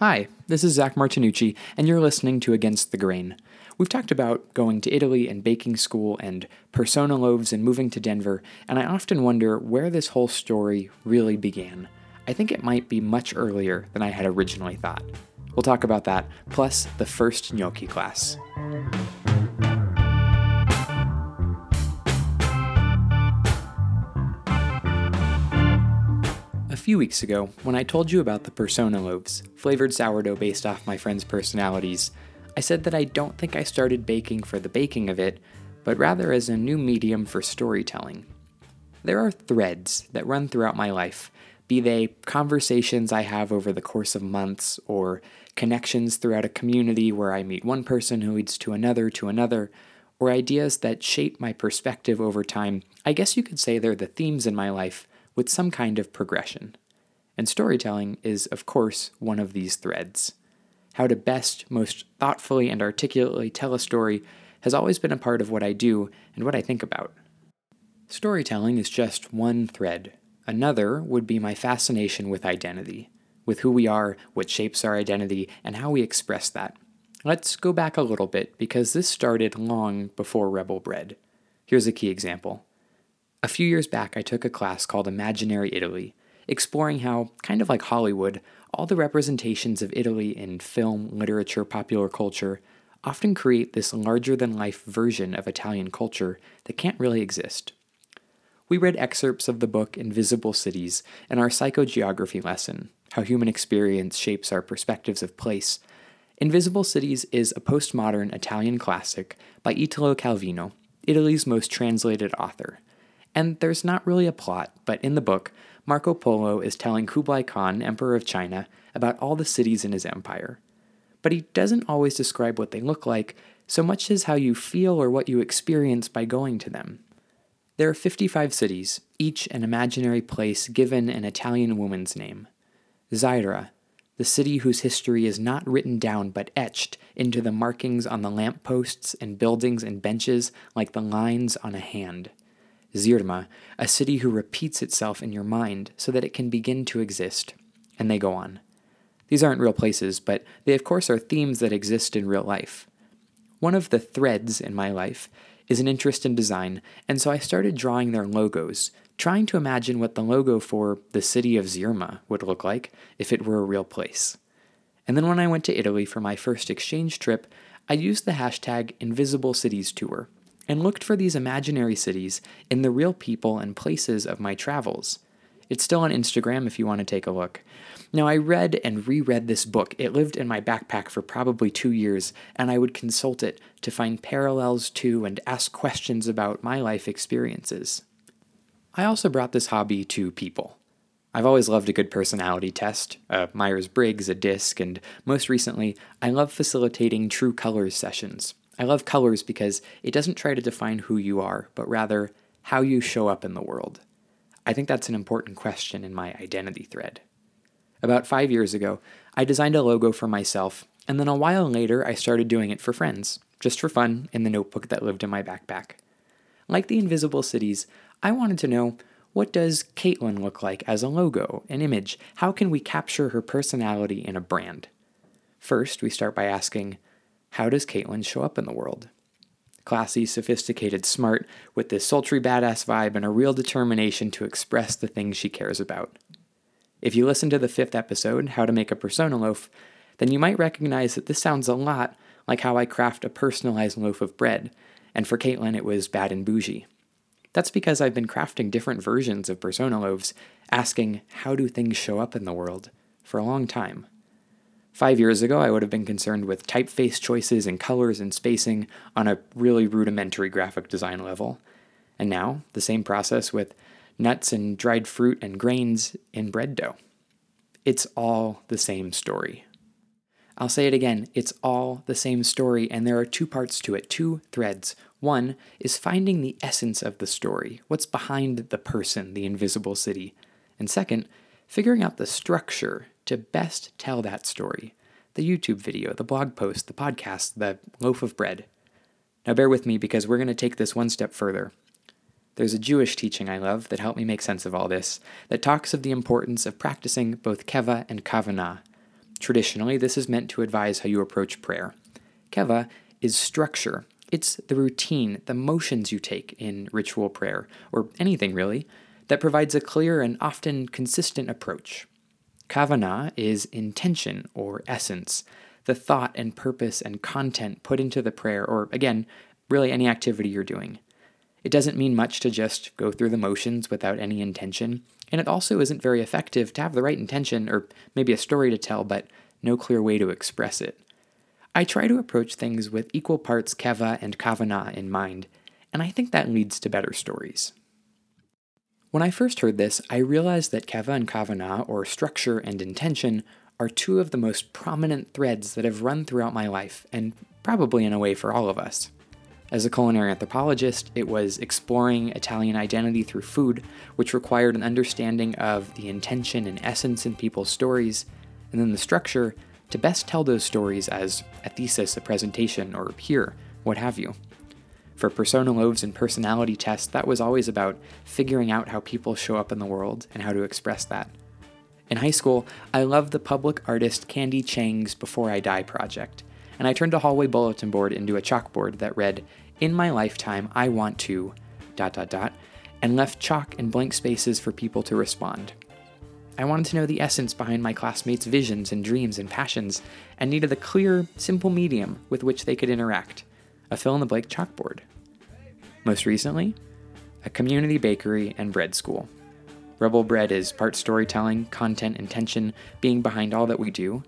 Hi, this is Zach Martinucci, and you're listening to Against the Grain. We've talked about going to Italy and baking school and persona loaves and moving to Denver, and I often wonder where this whole story really began. I think it might be much earlier than I had originally thought. We'll talk about that, plus the first gnocchi class. Few weeks ago, when I told you about the Persona loaves, flavored sourdough based off my friends' personalities, I said that I don't think I started baking for the baking of it, but rather as a new medium for storytelling. There are threads that run throughout my life, be they conversations I have over the course of months, or connections throughout a community where I meet one person who leads to another to another, or ideas that shape my perspective over time. I guess you could say they're the themes in my life with some kind of progression. And storytelling is, of course, one of these threads. How to best, most thoughtfully, and articulately tell a story has always been a part of what I do and what I think about. Storytelling is just one thread. Another would be my fascination with identity, with who we are, what shapes our identity, and how we express that. Let's go back a little bit because this started long before Rebel Bread. Here's a key example. A few years back, I took a class called Imaginary Italy, exploring how, kind of like Hollywood, all the representations of Italy in film, literature, popular culture often create this larger than life version of Italian culture that can't really exist. We read excerpts of the book Invisible Cities in our psychogeography lesson, how human experience shapes our perspectives of place. Invisible Cities is a postmodern Italian classic by Italo Calvino, Italy's most translated author. And there's not really a plot, but in the book, Marco Polo is telling Kublai Khan, Emperor of China, about all the cities in his empire. But he doesn't always describe what they look like, so much as how you feel or what you experience by going to them. There are 55 cities, each an imaginary place given an Italian woman's name. Zaira, the city whose history is not written down but etched into the markings on the lamp posts and buildings and benches like the lines on a hand. Zirma, a city who repeats itself in your mind so that it can begin to exist. And they go on. These aren't real places, but they of course are themes that exist in real life. One of the threads in my life is an interest in design, and so I started drawing their logos, trying to imagine what the logo for the city of Zirma would look like if it were a real place. And then when I went to Italy for my first exchange trip, I used the hashtag Invisible Cities Tour and looked for these imaginary cities in the real people and places of my travels. It's still on Instagram if you want to take a look. Now, I read and reread this book. It lived in my backpack for probably two years, and I would consult it to find parallels to and ask questions about my life experiences. I also brought this hobby to people. I've always loved a good personality test, a Myers Briggs, a DISC, and most recently, I love facilitating true colors sessions. I love colors because it doesn't try to define who you are, but rather how you show up in the world. I think that's an important question in my identity thread. About five years ago, I designed a logo for myself, and then a while later, I started doing it for friends, just for fun, in the notebook that lived in my backpack. Like the invisible cities, I wanted to know what does Caitlin look like as a logo, an image? How can we capture her personality in a brand? First, we start by asking, how does Caitlin show up in the world? Classy, sophisticated, smart, with this sultry badass vibe and a real determination to express the things she cares about. If you listen to the fifth episode, How to Make a Persona Loaf, then you might recognize that this sounds a lot like how I craft a personalized loaf of bread, and for Caitlin it was bad and bougie. That's because I've been crafting different versions of persona loaves, asking how do things show up in the world for a long time. Five years ago, I would have been concerned with typeface choices and colors and spacing on a really rudimentary graphic design level. And now, the same process with nuts and dried fruit and grains in bread dough. It's all the same story. I'll say it again it's all the same story, and there are two parts to it, two threads. One is finding the essence of the story, what's behind the person, the invisible city. And second, figuring out the structure to best tell that story the YouTube video, the blog post, the podcast, the loaf of bread. Now, bear with me because we're going to take this one step further. There's a Jewish teaching I love that helped me make sense of all this that talks of the importance of practicing both keva and kavanah. Traditionally, this is meant to advise how you approach prayer. Keva is structure. It's the routine, the motions you take in ritual prayer, or anything really, that provides a clear and often consistent approach. Kavana is intention or essence, the thought and purpose and content put into the prayer, or again, really any activity you're doing. It doesn't mean much to just go through the motions without any intention, and it also isn't very effective to have the right intention or maybe a story to tell, but no clear way to express it. I try to approach things with equal parts keva and kavana in mind, and I think that leads to better stories. When I first heard this, I realized that keva and kavana, or structure and intention, are two of the most prominent threads that have run throughout my life, and probably in a way for all of us. As a culinary anthropologist, it was exploring Italian identity through food, which required an understanding of the intention and essence in people's stories, and then the structure to best tell those stories as a thesis, a presentation, or a here, what have you. For persona loaves and personality tests, that was always about figuring out how people show up in the world and how to express that. In high school, I loved the public artist Candy Chang's Before I Die project and I turned a hallway bulletin board into a chalkboard that read, In my lifetime, I want to, dot dot dot, and left chalk and blank spaces for people to respond. I wanted to know the essence behind my classmates' visions and dreams and passions, and needed a clear, simple medium with which they could interact a fill in the blank chalkboard. Most recently, a community bakery and bread school. Rebel Bread is part storytelling, content, intention being behind all that we do,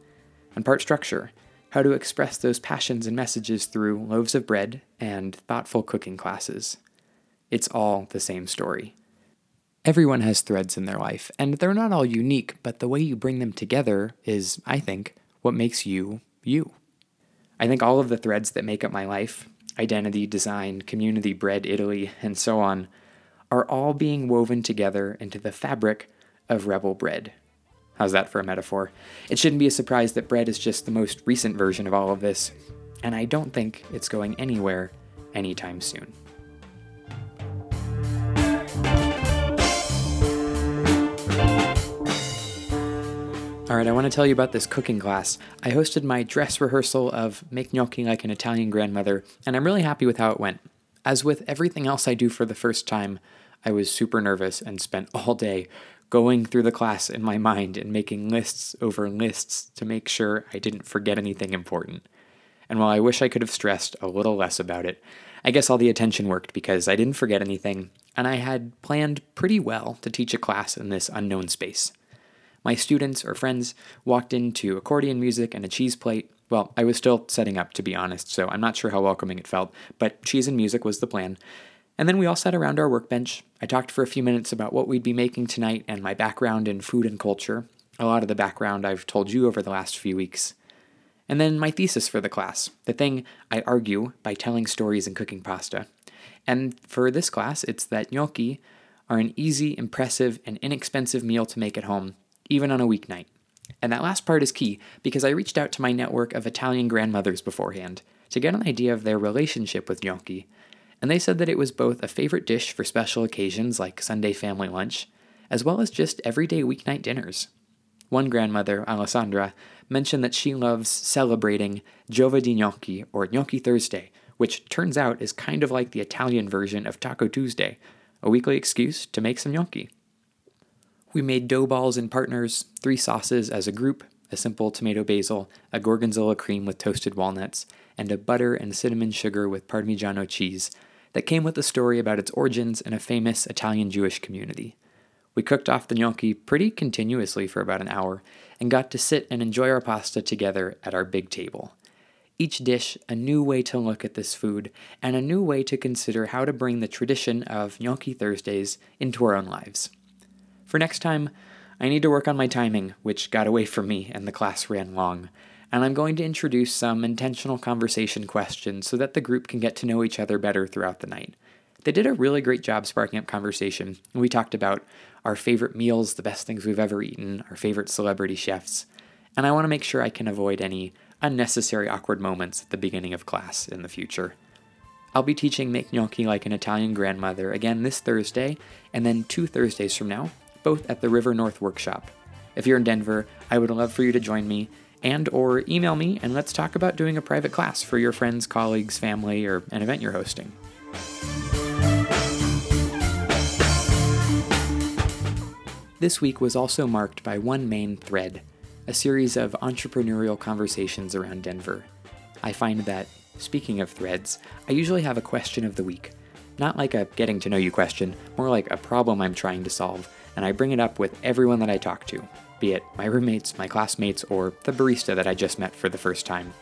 and part structure, how to express those passions and messages through loaves of bread and thoughtful cooking classes. It's all the same story. Everyone has threads in their life, and they're not all unique, but the way you bring them together is, I think, what makes you you. I think all of the threads that make up my life identity, design, community, bread, Italy, and so on are all being woven together into the fabric of Rebel Bread. How's that for a metaphor? It shouldn't be a surprise that bread is just the most recent version of all of this, and I don't think it's going anywhere anytime soon. Alright, I want to tell you about this cooking class. I hosted my dress rehearsal of Make Gnocchi Like an Italian Grandmother, and I'm really happy with how it went. As with everything else I do for the first time, I was super nervous and spent all day going through the class in my mind and making lists over lists to make sure I didn't forget anything important. And while I wish I could have stressed a little less about it, I guess all the attention worked because I didn't forget anything, and I had planned pretty well to teach a class in this unknown space. My students or friends walked into accordion music and a cheese plate. Well, I was still setting up, to be honest, so I'm not sure how welcoming it felt, but cheese and music was the plan, and then we all sat around our workbench. I talked for a few minutes about what we'd be making tonight and my background in food and culture, a lot of the background I've told you over the last few weeks. And then my thesis for the class, the thing I argue by telling stories and cooking pasta. And for this class, it's that gnocchi are an easy, impressive, and inexpensive meal to make at home, even on a weeknight. And that last part is key because I reached out to my network of Italian grandmothers beforehand to get an idea of their relationship with gnocchi and they said that it was both a favorite dish for special occasions like Sunday family lunch, as well as just everyday weeknight dinners. One grandmother, Alessandra, mentioned that she loves celebrating Giovedì Gnocchi or Gnocchi Thursday, which turns out is kind of like the Italian version of Taco Tuesday, a weekly excuse to make some gnocchi. We made dough balls in partners, three sauces as a group, a simple tomato basil, a gorgonzola cream with toasted walnuts, and a butter and cinnamon sugar with Parmigiano cheese that came with a story about its origins in a famous Italian Jewish community. We cooked off the gnocchi pretty continuously for about an hour and got to sit and enjoy our pasta together at our big table. Each dish a new way to look at this food and a new way to consider how to bring the tradition of gnocchi Thursdays into our own lives. For next time, I need to work on my timing, which got away from me and the class ran long and I'm going to introduce some intentional conversation questions so that the group can get to know each other better throughout the night. They did a really great job sparking up conversation. We talked about our favorite meals, the best things we've ever eaten, our favorite celebrity chefs, and I want to make sure I can avoid any unnecessary awkward moments at the beginning of class in the future. I'll be teaching Make Gnocchi like an Italian grandmother again this Thursday, and then two Thursdays from now, both at the River North Workshop. If you're in Denver, I would love for you to join me and or email me and let's talk about doing a private class for your friends, colleagues, family, or an event you're hosting. This week was also marked by one main thread a series of entrepreneurial conversations around Denver. I find that, speaking of threads, I usually have a question of the week. Not like a getting to know you question, more like a problem I'm trying to solve, and I bring it up with everyone that I talk to, be it my roommates, my classmates, or the barista that I just met for the first time.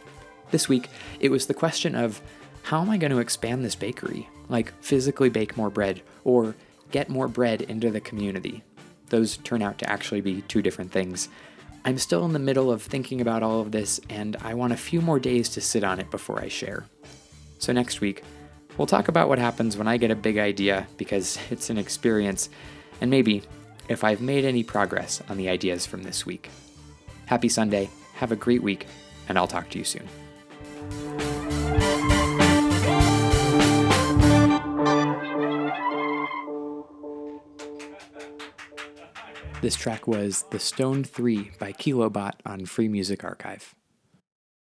This week, it was the question of how am I going to expand this bakery? Like, physically bake more bread, or get more bread into the community. Those turn out to actually be two different things. I'm still in the middle of thinking about all of this, and I want a few more days to sit on it before I share. So, next week, we'll talk about what happens when I get a big idea because it's an experience, and maybe if I've made any progress on the ideas from this week. Happy Sunday, have a great week, and I'll talk to you soon. This track was The Stoned 3 by Kilobot on Free Music Archive.